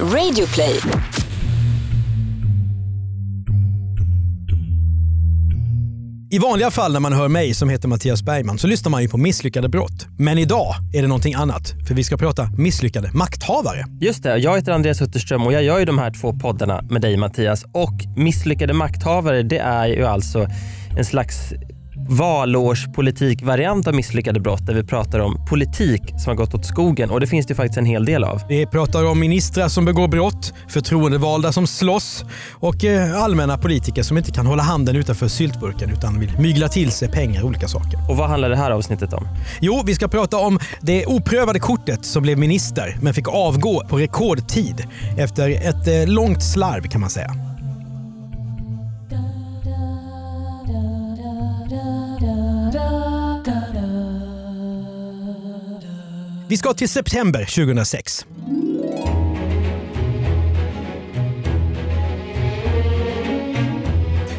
Radioplay. I vanliga fall när man hör mig som heter Mattias Bergman så lyssnar man ju på misslyckade brott. Men idag är det någonting annat, för vi ska prata misslyckade makthavare. Just det, jag heter Andreas Utterström och jag gör ju de här två poddarna med dig Mattias. Och misslyckade makthavare det är ju alltså en slags valårspolitikvariant av misslyckade brott där vi pratar om politik som har gått åt skogen och det finns det faktiskt en hel del av. Vi pratar om ministrar som begår brott, förtroendevalda som slåss och eh, allmänna politiker som inte kan hålla handen utanför syltburken utan vill mygla till sig pengar och olika saker. Och vad handlar det här avsnittet om? Jo, vi ska prata om det oprövade kortet som blev minister men fick avgå på rekordtid efter ett eh, långt slarv kan man säga. Vi ska till september 2006.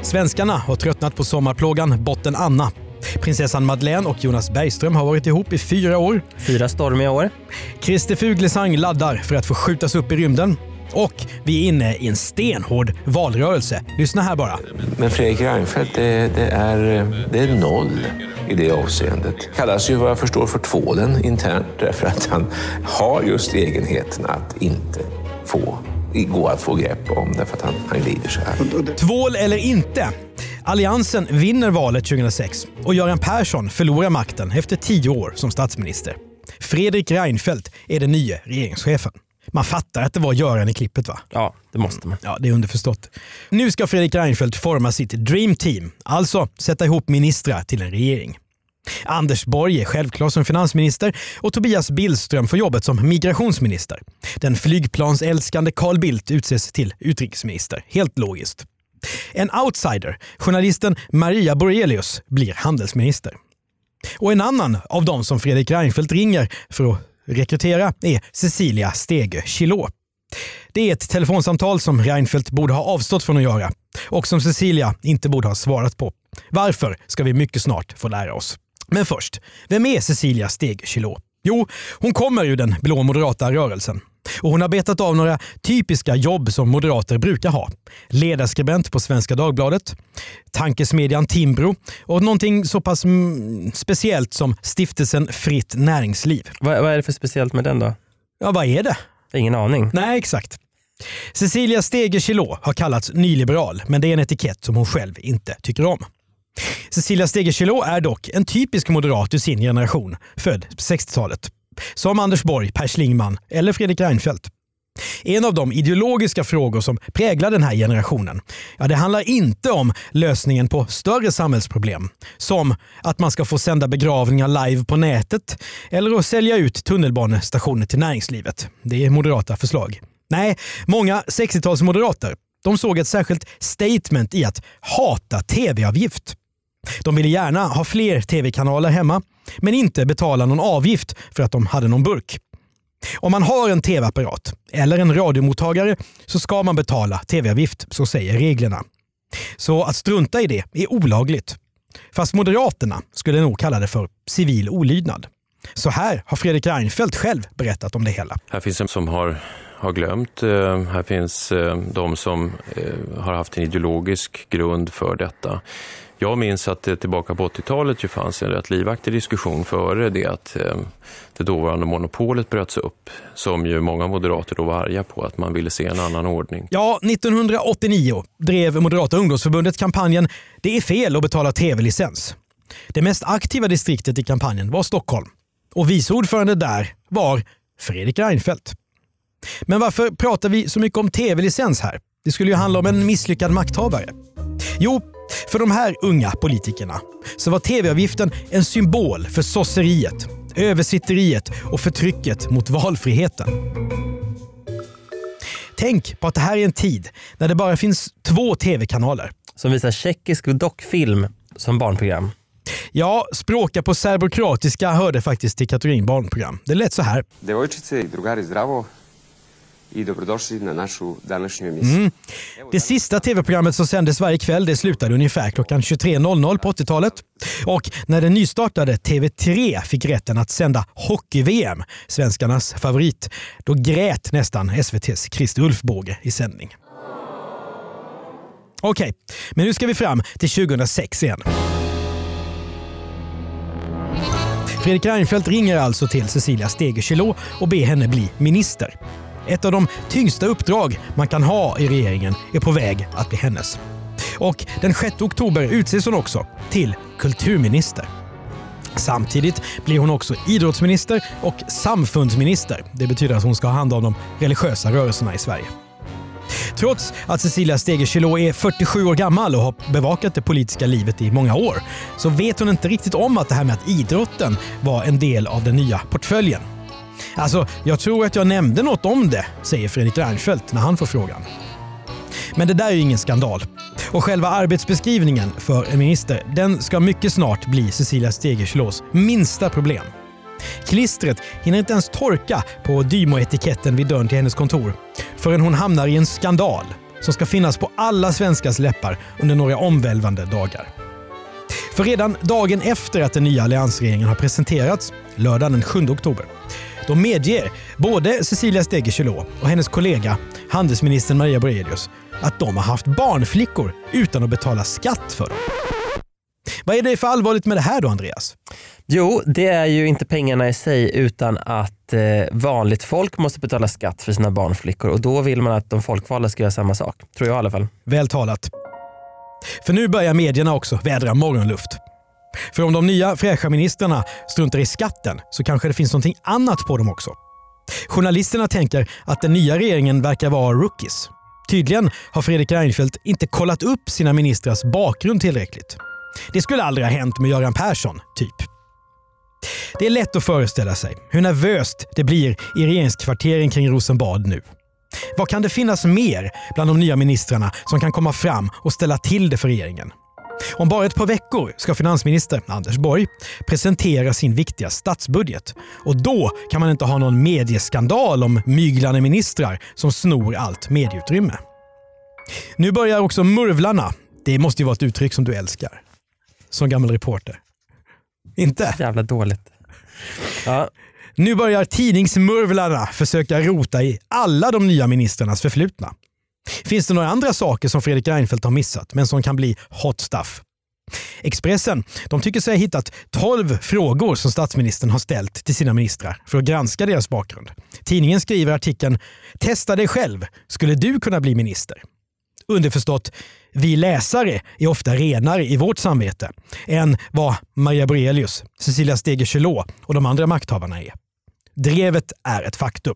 Svenskarna har tröttnat på sommarplågan Botten Anna. Prinsessan Madeleine och Jonas Bergström har varit ihop i fyra år. Fyra stormiga år. Christer Fuglesang laddar för att få skjutas upp i rymden. Och vi är inne i en stenhård valrörelse. Lyssna här bara. Men Fredrik Reinfeldt, det, det, är, det är noll i det avseendet. Kallas ju vad jag förstår för tvålen internt därför att han har just egenheten att inte få gå att få grepp om därför att han, han glider så här. Tvål eller inte. Alliansen vinner valet 2006 och Göran Persson förlorar makten efter tio år som statsminister. Fredrik Reinfeldt är den nya regeringschefen. Man fattar att det var Göran i klippet va? Ja, det måste man. Ja, det är underförstått. Nu ska Fredrik Reinfeldt forma sitt dream team, alltså sätta ihop ministrar till en regering. Anders Borg är självklar som finansminister och Tobias Billström får jobbet som migrationsminister. Den flygplansälskande Carl Bildt utses till utrikesminister. Helt logiskt. En outsider, journalisten Maria Borelius, blir handelsminister. Och en annan av de som Fredrik Reinfeldt ringer för att rekrytera är Cecilia Stege Chilot. Det är ett telefonsamtal som Reinfeldt borde ha avstått från att göra och som Cecilia inte borde ha svarat på. Varför ska vi mycket snart få lära oss. Men först, vem är Cecilia Stege Chilot? Jo, hon kommer ur den blå moderata rörelsen. Och hon har betat av några typiska jobb som moderater brukar ha. Ledarskribent på Svenska Dagbladet, tankesmedjan Timbro och någonting så pass mm, speciellt som stiftelsen Fritt Näringsliv. Vad, vad är det för speciellt med den då? Ja, vad är det? Ingen aning. Nej, exakt. Cecilia Stege har kallats nyliberal, men det är en etikett som hon själv inte tycker om. Cecilia Stege är dock en typisk moderat ur sin generation, född på 60-talet. Som Anders Borg, Per Schlingmann eller Fredrik Reinfeldt. En av de ideologiska frågor som präglar den här generationen, ja, det handlar inte om lösningen på större samhällsproblem. Som att man ska få sända begravningar live på nätet eller att sälja ut tunnelbanestationer till näringslivet. Det är moderata förslag. Nej, många 60-talsmoderater de såg ett särskilt statement i att hata tv-avgift. De ville gärna ha fler tv-kanaler hemma, men inte betala någon avgift för att de hade någon burk. Om man har en tv-apparat eller en radiomottagare så ska man betala tv-avgift, så säger reglerna. Så att strunta i det är olagligt. Fast Moderaterna skulle nog kalla det för civil olydnad. Så här har Fredrik Reinfeldt själv berättat om det hela. Här finns en som har, har glömt. Eh, här finns eh, de som eh, har haft en ideologisk grund för detta. Jag minns att det tillbaka på 80-talet ju fanns en rätt livaktig diskussion före det att eh, det dåvarande monopolet bröts upp, som ju många moderater då var arga på, att man ville se en annan ordning. Ja, 1989 drev Moderata ungdomsförbundet kampanjen “Det är fel att betala tv-licens”. Det mest aktiva distriktet i kampanjen var Stockholm och vice ordförande där var Fredrik Reinfeldt. Men varför pratar vi så mycket om tv-licens här? Det skulle ju handla om en misslyckad makthavare. Jo, för de här unga politikerna så var tv-avgiften en symbol för sosseriet, översitteriet och förtrycket mot valfriheten. Tänk på att det här är en tid när det bara finns två tv-kanaler. Som visar tjeckisk dockfilm som barnprogram. Ja, språka på serbokroatiska hörde faktiskt till kategorin barnprogram. Det lät så här. Devojčice i drugari zdravo i dobrodošli na našu današnju emisiju. Det sista tv-programmet som sändes varje kväll det slutade ungefär klockan 23.00 på 80-talet. Och när den nystartade TV3 fick rätten att sända hockey-VM, svenskarnas favorit, då grät nästan SVTs Christer Ulfbåge i sändning. Okej, men nu ska vi fram till 2006 igen. Fredrik Reinfeldt ringer alltså till Cecilia Stegö och ber henne bli minister. Ett av de tyngsta uppdrag man kan ha i regeringen är på väg att bli hennes. Och den 6 oktober utses hon också till kulturminister. Samtidigt blir hon också idrottsminister och samfundsminister. Det betyder att hon ska ha hand om de religiösa rörelserna i Sverige. Trots att Cecilia Stegö är 47 år gammal och har bevakat det politiska livet i många år så vet hon inte riktigt om att det här med att idrotten var en del av den nya portföljen. Alltså, jag tror att jag nämnde något om det, säger Fredrik Reinfeldt när han får frågan. Men det där är ju ingen skandal. Och själva arbetsbeskrivningen för en minister, den ska mycket snart bli Cecilia Stegö minsta problem. Klistret hinner inte ens torka på Dymo-etiketten vid dörren till hennes kontor förrän hon hamnar i en skandal som ska finnas på alla svenskars läppar under några omvälvande dagar. För redan dagen efter att den nya alliansregeringen har presenterats, lördagen den 7 oktober, då medger både Cecilia Stegö och hennes kollega handelsministern Maria Borelius att de har haft barnflickor utan att betala skatt för dem. Vad är det för allvarligt med det här då, Andreas? Jo, det är ju inte pengarna i sig utan att eh, vanligt folk måste betala skatt för sina barnflickor och då vill man att de folkvalda ska göra samma sak. Tror jag i alla fall. Väl talat. För nu börjar medierna också vädra morgonluft. För om de nya fräscha ministrarna struntar i skatten så kanske det finns någonting annat på dem också. Journalisterna tänker att den nya regeringen verkar vara rookies. Tydligen har Fredrik Reinfeldt inte kollat upp sina ministrars bakgrund tillräckligt. Det skulle aldrig ha hänt med Göran Persson, typ. Det är lätt att föreställa sig hur nervöst det blir i regeringskvarteren kring Rosenbad nu. Vad kan det finnas mer bland de nya ministrarna som kan komma fram och ställa till det för regeringen? Om bara ett par veckor ska finansminister Anders Borg presentera sin viktiga statsbudget. Och då kan man inte ha någon medieskandal om myglande ministrar som snor allt medieutrymme. Nu börjar också murvlarna. Det måste ju vara ett uttryck som du älskar. Som gammal reporter. Inte? Jävla dåligt. Ja. Nu börjar tidningsmurvlarna försöka rota i alla de nya ministrarnas förflutna. Finns det några andra saker som Fredrik Reinfeldt har missat men som kan bli hot stuff? Expressen de tycker sig ha hittat 12 frågor som statsministern har ställt till sina ministrar för att granska deras bakgrund. Tidningen skriver artikeln “Testa dig själv, skulle du kunna bli minister?” Underförstått, vi läsare är ofta renare i vårt samvete än vad Maria Borelius, Cecilia Stegö och de andra makthavarna är. Drevet är ett faktum.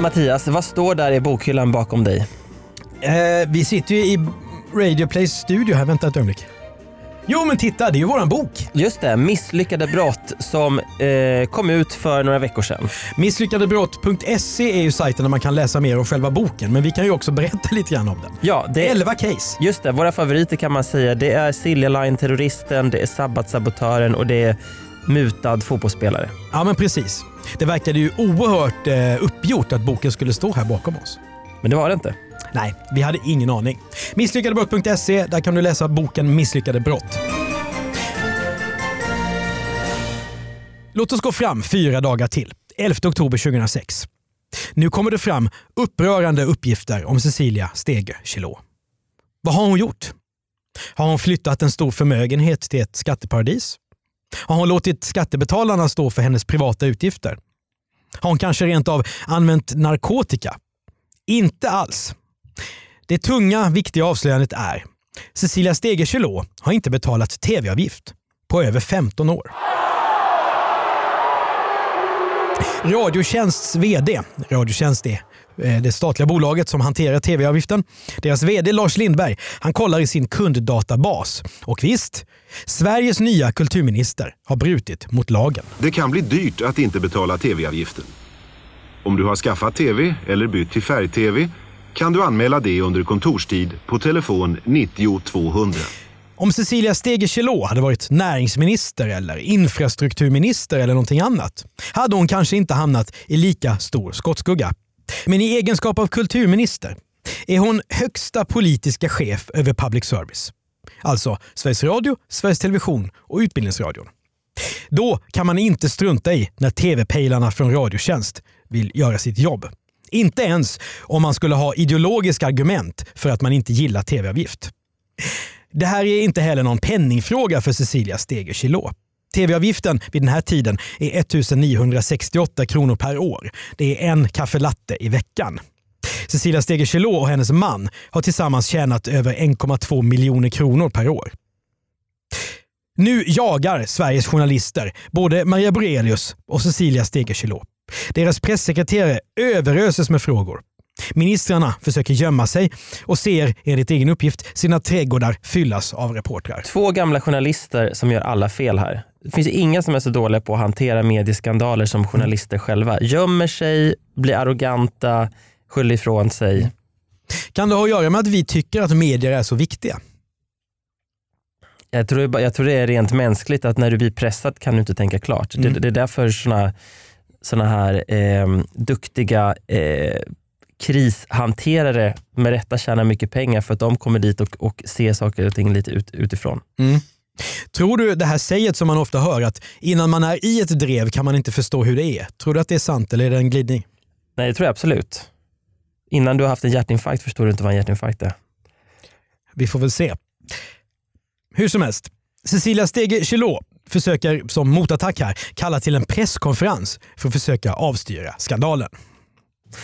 Mattias, vad står där i bokhyllan bakom dig? Eh, vi sitter ju i Radio Plays studio här. Vänta ett ögonblick. Jo men titta, det är ju våran bok. Just det, Misslyckade brott som eh, kom ut för några veckor sedan. Misslyckadebrott.se är ju sajten där man kan läsa mer om själva boken, men vi kan ju också berätta lite grann om den. Ja, det, 11 case. Just det, våra favoriter kan man säga. Det är Silja Line-terroristen, det är Sabbatsabotören och det är mutad fotbollsspelare. Ja men precis. Det verkade ju oerhört eh, uppgjort att boken skulle stå här bakom oss. Men det var det inte. Nej, vi hade ingen aning. Misslyckadebrott.se, där kan du läsa boken Misslyckade brott. Låt oss gå fram fyra dagar till. 11 oktober 2006. Nu kommer det fram upprörande uppgifter om Cecilia Stege Chilot. Vad har hon gjort? Har hon flyttat en stor förmögenhet till ett skatteparadis? Har hon låtit skattebetalarna stå för hennes privata utgifter? Har hon kanske rent av använt narkotika? Inte alls. Det tunga, viktiga avslöjandet är Cecilia Stege har inte betalat tv-avgift. på över 15 år. Radiotjänsts VD, Radiotjänst är det statliga bolaget som hanterar tv-avgiften. Deras VD Lars Lindberg han kollar i sin kunddatabas. Och visst, Sveriges nya kulturminister har brutit mot lagen. Det kan bli dyrt att inte betala tv-avgiften. Om du har skaffat tv eller bytt till färg-tv kan du anmäla det under kontorstid på telefon 90 200. Om Cecilia Stegö hade varit näringsminister eller infrastrukturminister eller någonting annat hade hon kanske inte hamnat i lika stor skottskugga. Men i egenskap av kulturminister är hon högsta politiska chef över public service. Alltså Sveriges Radio, Sveriges Television och Utbildningsradion. Då kan man inte strunta i när tv-pejlarna från Radiotjänst vill göra sitt jobb. Inte ens om man skulle ha ideologiska argument för att man inte gillar tv-avgift. Det här är inte heller någon penningfråga för Cecilia Steger TV-avgiften vid den här tiden är 1968 kronor per år. Det är en kaffelatte i veckan. Cecilia Steger och hennes man har tillsammans tjänat över 1,2 miljoner kronor per år. Nu jagar Sveriges journalister både Maria Borelius och Cecilia Steger Deras pressekreterare överöses med frågor. Ministrarna försöker gömma sig och ser enligt egen uppgift sina trädgårdar fyllas av reportrar. Två gamla journalister som gör alla fel här. Det finns inga som är så dåliga på att hantera medieskandaler som journalister själva. Gömmer sig, blir arroganta, skyller ifrån sig. Kan det ha att göra med att vi tycker att medier är så viktiga? Jag tror, jag tror det är rent mänskligt att när du blir pressad kan du inte tänka klart. Mm. Det, det, är därför såna, såna här eh, duktiga eh, krishanterare med rätta tjänar mycket pengar för att de kommer dit och, och ser saker och ting lite ut, utifrån. Mm. Tror du det här säget som man ofta hör att innan man är i ett drev kan man inte förstå hur det är. Tror du att det är sant eller är det en glidning? Nej, det tror jag absolut. Innan du har haft en hjärtinfarkt förstår du inte vad en hjärtinfarkt är. Vi får väl se. Hur som helst, Cecilia Stege Chilot försöker som motattack här kalla till en presskonferens för att försöka avstyra skandalen.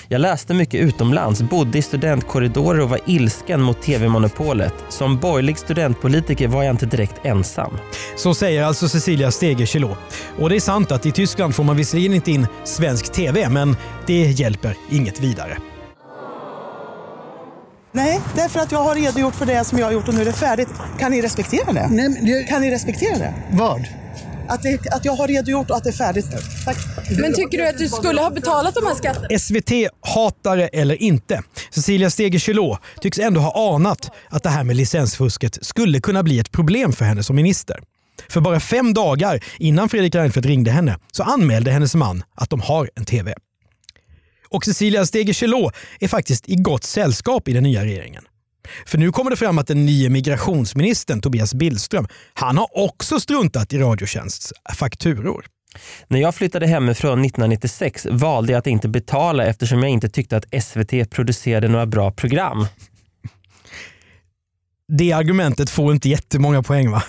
Jag läste mycket utomlands, bodde i studentkorridorer och var ilsken mot tv-monopolet. Som borgerlig studentpolitiker var jag inte direkt ensam. Så säger alltså Cecilia Steger Och det är sant att i Tyskland får man visserligen inte in svensk tv, men det hjälper inget vidare. Nej, därför att jag har redogjort för det som jag har gjort och nu är det färdigt. Kan ni respektera det? Nej, det... Kan ni respektera det? Vad? Att, det, att jag har redogjort och att det är färdigt nu. Tack. Men tycker du att du skulle ha betalat de här skatterna? SVT-hatare eller inte. Cecilia Steger tycks ändå ha anat att det här med licensfusket skulle kunna bli ett problem för henne som minister. För bara fem dagar innan Fredrik Reinfeldt ringde henne så anmälde hennes man att de har en TV. Och Cecilia Steger är faktiskt i gott sällskap i den nya regeringen. För nu kommer det fram att den nya migrationsministern Tobias Billström, han har också struntat i Radiotjänsts fakturor. När jag flyttade hemifrån 1996 valde jag att inte betala eftersom jag inte tyckte att SVT producerade några bra program. Det argumentet får inte jättemånga poäng va?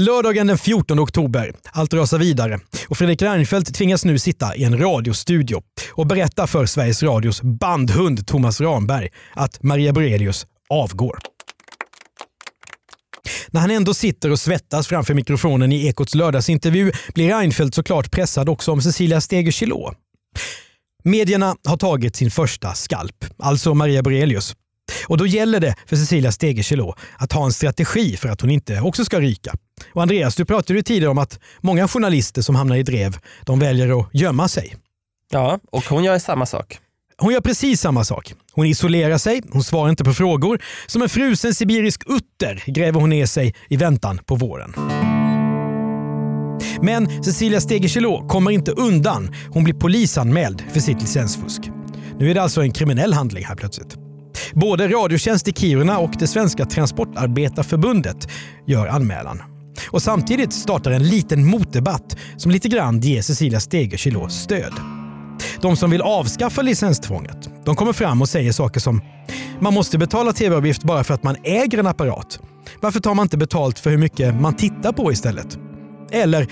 Lördagen den 14 oktober. Allt rasar vidare och Fredrik Reinfeldt tvingas nu sitta i en radiostudio och berätta för Sveriges Radios bandhund Thomas Ramberg att Maria Borelius avgår. När han ändå sitter och svettas framför mikrofonen i Ekots lördagsintervju blir Reinfeldt såklart pressad också om Cecilia Steger Medierna har tagit sin första skalp, alltså Maria Borelius. Och då gäller det för Cecilia Steger att ha en strategi för att hon inte också ska ryka. Och Andreas, du pratade ju tidigare om att många journalister som hamnar i drev, de väljer att gömma sig. Ja, och hon gör samma sak. Hon gör precis samma sak. Hon isolerar sig, hon svarar inte på frågor. Som en frusen sibirisk utter gräver hon ner sig i väntan på våren. Men Cecilia Steger kommer inte undan. Hon blir polisanmäld för sitt licensfusk. Nu är det alltså en kriminell handling här plötsligt. Både Radiotjänst i Kiruna och det svenska Transportarbetarförbundet gör anmälan. Och samtidigt startar en liten motdebatt som lite grann ger Cecilia Stegö stöd. De som vill avskaffa licenstvånget de kommer fram och säger saker som man måste betala tv-avgift bara för att man äger en apparat. Varför tar man inte betalt för hur mycket man tittar på istället? Eller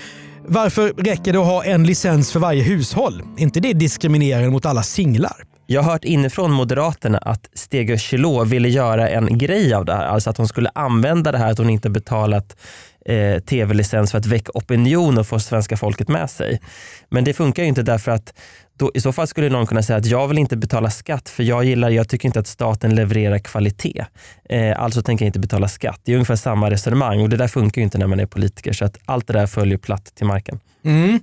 varför räcker det att ha en licens för varje hushåll? inte det diskriminerande mot alla singlar? Jag har hört inifrån Moderaterna att Stege Chilò ville göra en grej av det här. Alltså att hon skulle använda det här att hon inte betalat eh, tv-licens för att väcka opinion och få svenska folket med sig. Men det funkar ju inte därför att då, i så fall skulle någon kunna säga att jag vill inte betala skatt för jag gillar, jag tycker inte att staten levererar kvalitet. Eh, alltså tänker jag inte betala skatt. Det är ungefär samma resonemang och det där funkar ju inte när man är politiker så att allt det där följer platt till marken. Mm.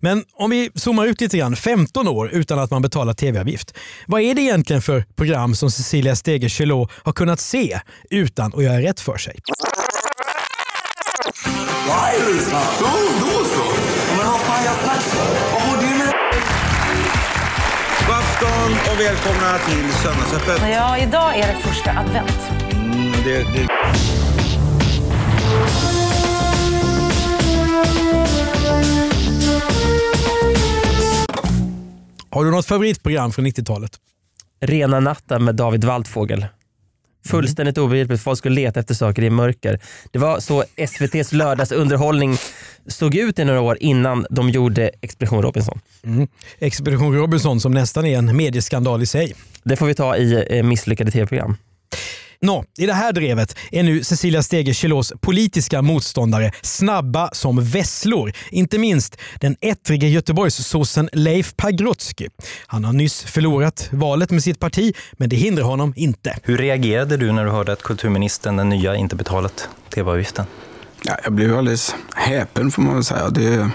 Men om vi zoomar ut lite grann, 15 år utan att man betalar tv-avgift. Vad är det egentligen för program som Cecilia Stege har kunnat se utan att göra rätt för sig? Ja, Elisa. Då, då så. Men vad fan, jag snackar. Vad har du med God afton och välkomna till Söndagsöppet. Ja, idag är det första advent. Mm, det, det... Har du något favoritprogram från 90-talet? Rena natten med David Waldfågel. Fullständigt obegripligt. Folk skulle leta efter saker i mörker. Det var så SVTs lördagsunderhållning såg ut i några år innan de gjorde Expedition Robinson. Mm. Expedition Robinson som nästan är en medieskandal i sig. Det får vi ta i eh, misslyckade tv-program. Nå, I det här drevet är nu Cecilia Stegö Chilos politiska motståndare snabba som vesslor. Inte minst den ettrige Göteborgssossen Leif Pagrotsky. Han har nyss förlorat valet med sitt parti, men det hindrar honom inte. Hur reagerade du när du hörde att kulturministern, den nya, inte betalat tv-avgiften? Ja, jag blev alldeles häpen får man väl säga. Det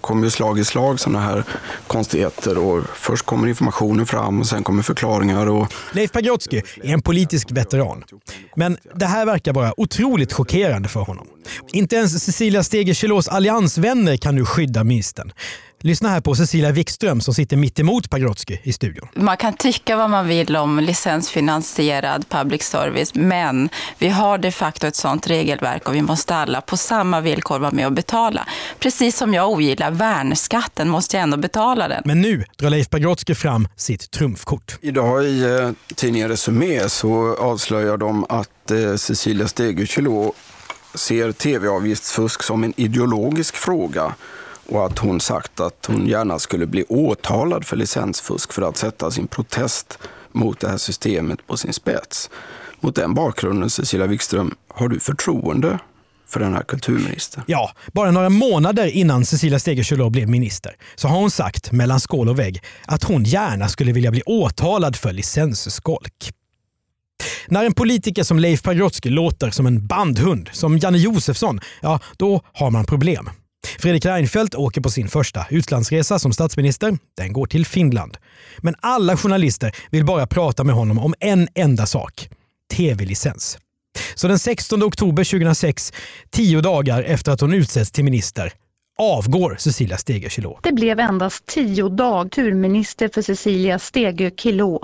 kommer ju slag i slag sådana här konstigheter. Och först kommer informationen fram och sen kommer förklaringar. Och... Leif Pagrotsky är en politisk veteran. Men det här verkar vara otroligt chockerande för honom. Inte ens Cecilia Steger alliansvänner kan nu skydda ministern. Lyssna här på Cecilia Wikström som sitter mitt emot Pagrotsky i studion. Man kan tycka vad man vill om licensfinansierad public service, men vi har de facto ett sådant regelverk och vi måste alla på samma villkor vara med och betala. Precis som jag ogillar värnskatten måste jag ändå betala den. Men nu drar Leif Pagrotsky fram sitt trumfkort. Idag i eh, tidningen Resumé så avslöjar de att eh, Cecilia Stegerkilo ser tv-avgiftsfusk som en ideologisk fråga och att hon sagt att hon gärna skulle bli åtalad för licensfusk för att sätta sin protest mot det här systemet på sin spets. Mot den bakgrunden, Cecilia Wikström, har du förtroende för den här kulturministern? Ja, bara några månader innan Cecilia Stegö blev minister så har hon sagt mellan skål och vägg att hon gärna skulle vilja bli åtalad för licensskolk. När en politiker som Leif Pagrotsky låter som en bandhund, som Janne Josefsson, ja då har man problem. Fredrik Reinfeldt åker på sin första utlandsresa som statsminister. Den går till Finland. Men alla journalister vill bara prata med honom om en enda sak. TV-licens. Så den 16 oktober 2006, tio dagar efter att hon utsetts till minister, avgår Cecilia Stegö Chilot. Det blev endast tio dag turminister för Cecilia Stegö Chilot.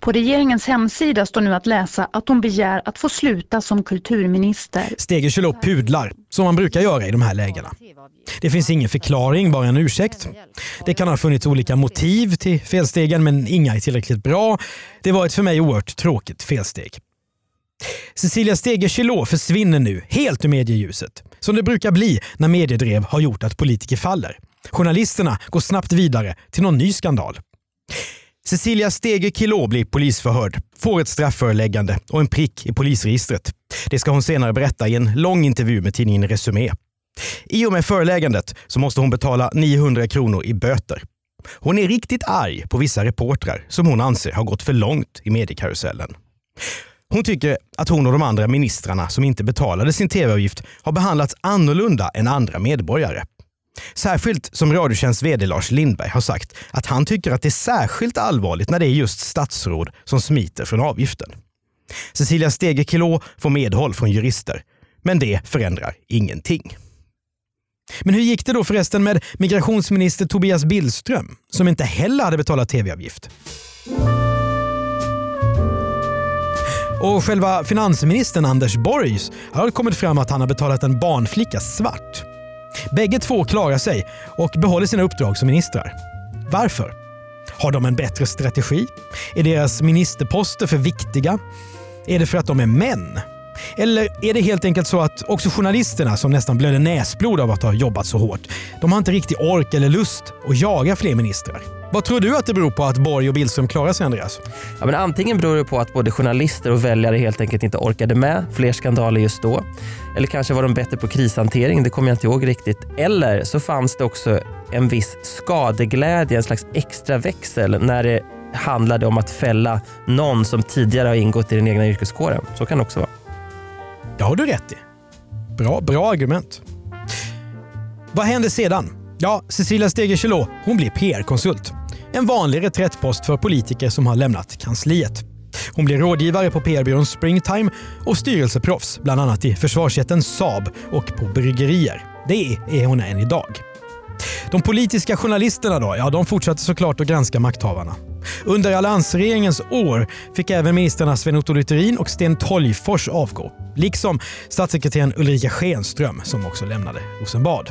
På regeringens hemsida står nu att läsa att hon begär att få sluta som kulturminister. Stegö Chilot pudlar, som man brukar göra i de här lägena. Det finns ingen förklaring, bara en ursäkt. Det kan ha funnits olika motiv till felstegen, men inga är tillräckligt bra. Det var ett för mig oerhört tråkigt felsteg. Cecilia Steger försvinner nu helt ur medieljuset. Som det brukar bli när mediedrev har gjort att politiker faller. Journalisterna går snabbt vidare till någon ny skandal. Cecilia Steger Kilo blir polisförhörd, får ett straffföreläggande och en prick i polisregistret. Det ska hon senare berätta i en lång intervju med tidningen Resumé. I och med föreläggandet så måste hon betala 900 kronor i böter. Hon är riktigt arg på vissa reportrar som hon anser har gått för långt i mediekarusellen. Hon tycker att hon och de andra ministrarna som inte betalade sin tv-avgift har behandlats annorlunda än andra medborgare. Särskilt som Radiotjänsts vd Lars Lindberg har sagt att han tycker att det är särskilt allvarligt när det är just statsråd som smiter från avgiften. Cecilia Steger får medhåll från jurister, men det förändrar ingenting. Men hur gick det då förresten med migrationsminister Tobias Billström som inte heller hade betalat tv-avgift? Och själva finansministern Anders Borgs har kommit fram att han har betalat en barnflicka svart. Bägge två klarar sig och behåller sina uppdrag som ministrar. Varför? Har de en bättre strategi? Är deras ministerposter för viktiga? Är det för att de är män? Eller är det helt enkelt så att också journalisterna som nästan blöder näsblod av att ha jobbat så hårt, de har inte riktigt ork eller lust att jaga fler ministrar? Vad tror du att det beror på att Borg och Billström klarar sig, Andreas? Ja, men antingen beror det på att både journalister och väljare helt enkelt inte orkade med fler skandaler just då. Eller kanske var de bättre på krishantering, det kommer jag inte ihåg riktigt. Eller så fanns det också en viss skadeglädje, en slags extra växel när det handlade om att fälla någon som tidigare har ingått i den egna yrkeskåren. Så kan det också vara. Det har du rätt i. Bra, bra argument. Vad händer sedan? Ja, Cecilia Stegö hon blir PR-konsult. En vanlig reträttpost för politiker som har lämnat kansliet. Hon blir rådgivare på PR-byrån Springtime och styrelseproffs, bland annat i försvarsjätten Saab och på bryggerier. Det är hon än idag. De politiska journalisterna då? Ja, de fortsatte såklart att granska makthavarna. Under alliansregeringens år fick även ministrarna Sven-Otto Littorin och Sten Tolgfors avgå. Liksom statssekreteraren Ulrika Schenström som också lämnade Rosenbad.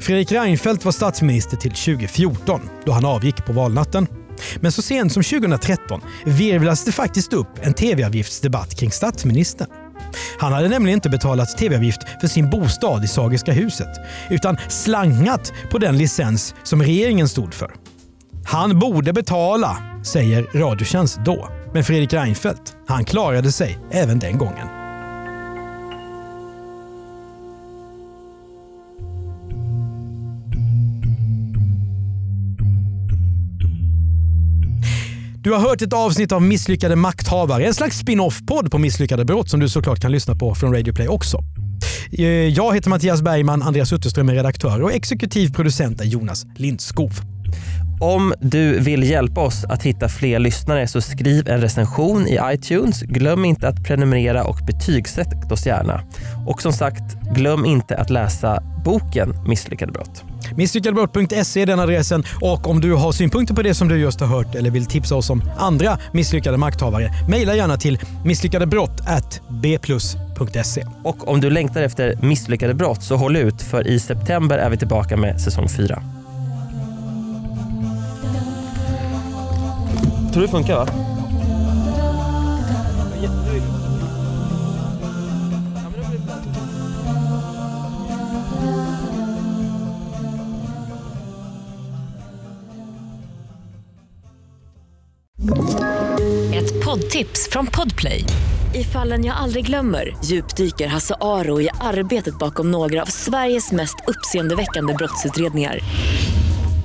Fredrik Reinfeldt var statsminister till 2014 då han avgick på valnatten. Men så sent som 2013 virvlas det faktiskt upp en tv-avgiftsdebatt kring statsministern. Han hade nämligen inte betalat tv-avgift för sin bostad i Sagiska huset utan slangat på den licens som regeringen stod för. Han borde betala, säger Radiotjänst då. Men Fredrik Reinfeldt, han klarade sig även den gången. Du har hört ett avsnitt av Misslyckade makthavare, en slags spin-off-podd på misslyckade brott som du såklart kan lyssna på från Radio Play också. Eh, jag heter Mattias Bergman, Andreas Utterström är redaktör och exekutiv producent är Jonas Lindskov. Om du vill hjälpa oss att hitta fler lyssnare så skriv en recension i iTunes. Glöm inte att prenumerera och betygsätt oss gärna. Och som sagt, glöm inte att läsa boken Misslyckade brott. Misslyckadebrott.se är den adressen och om du har synpunkter på det som du just har hört eller vill tipsa oss om andra misslyckade makthavare, mejla gärna till misslyckadebrott@bplus.se. Och om du längtar efter misslyckade brott så håll ut för i september är vi tillbaka med säsong 4. Tror det funkar va? Ett poddtips från Podplay. I fallen jag aldrig glömmer djupdyker Hasse Aro i arbetet bakom några av Sveriges mest uppseendeväckande brottsutredningar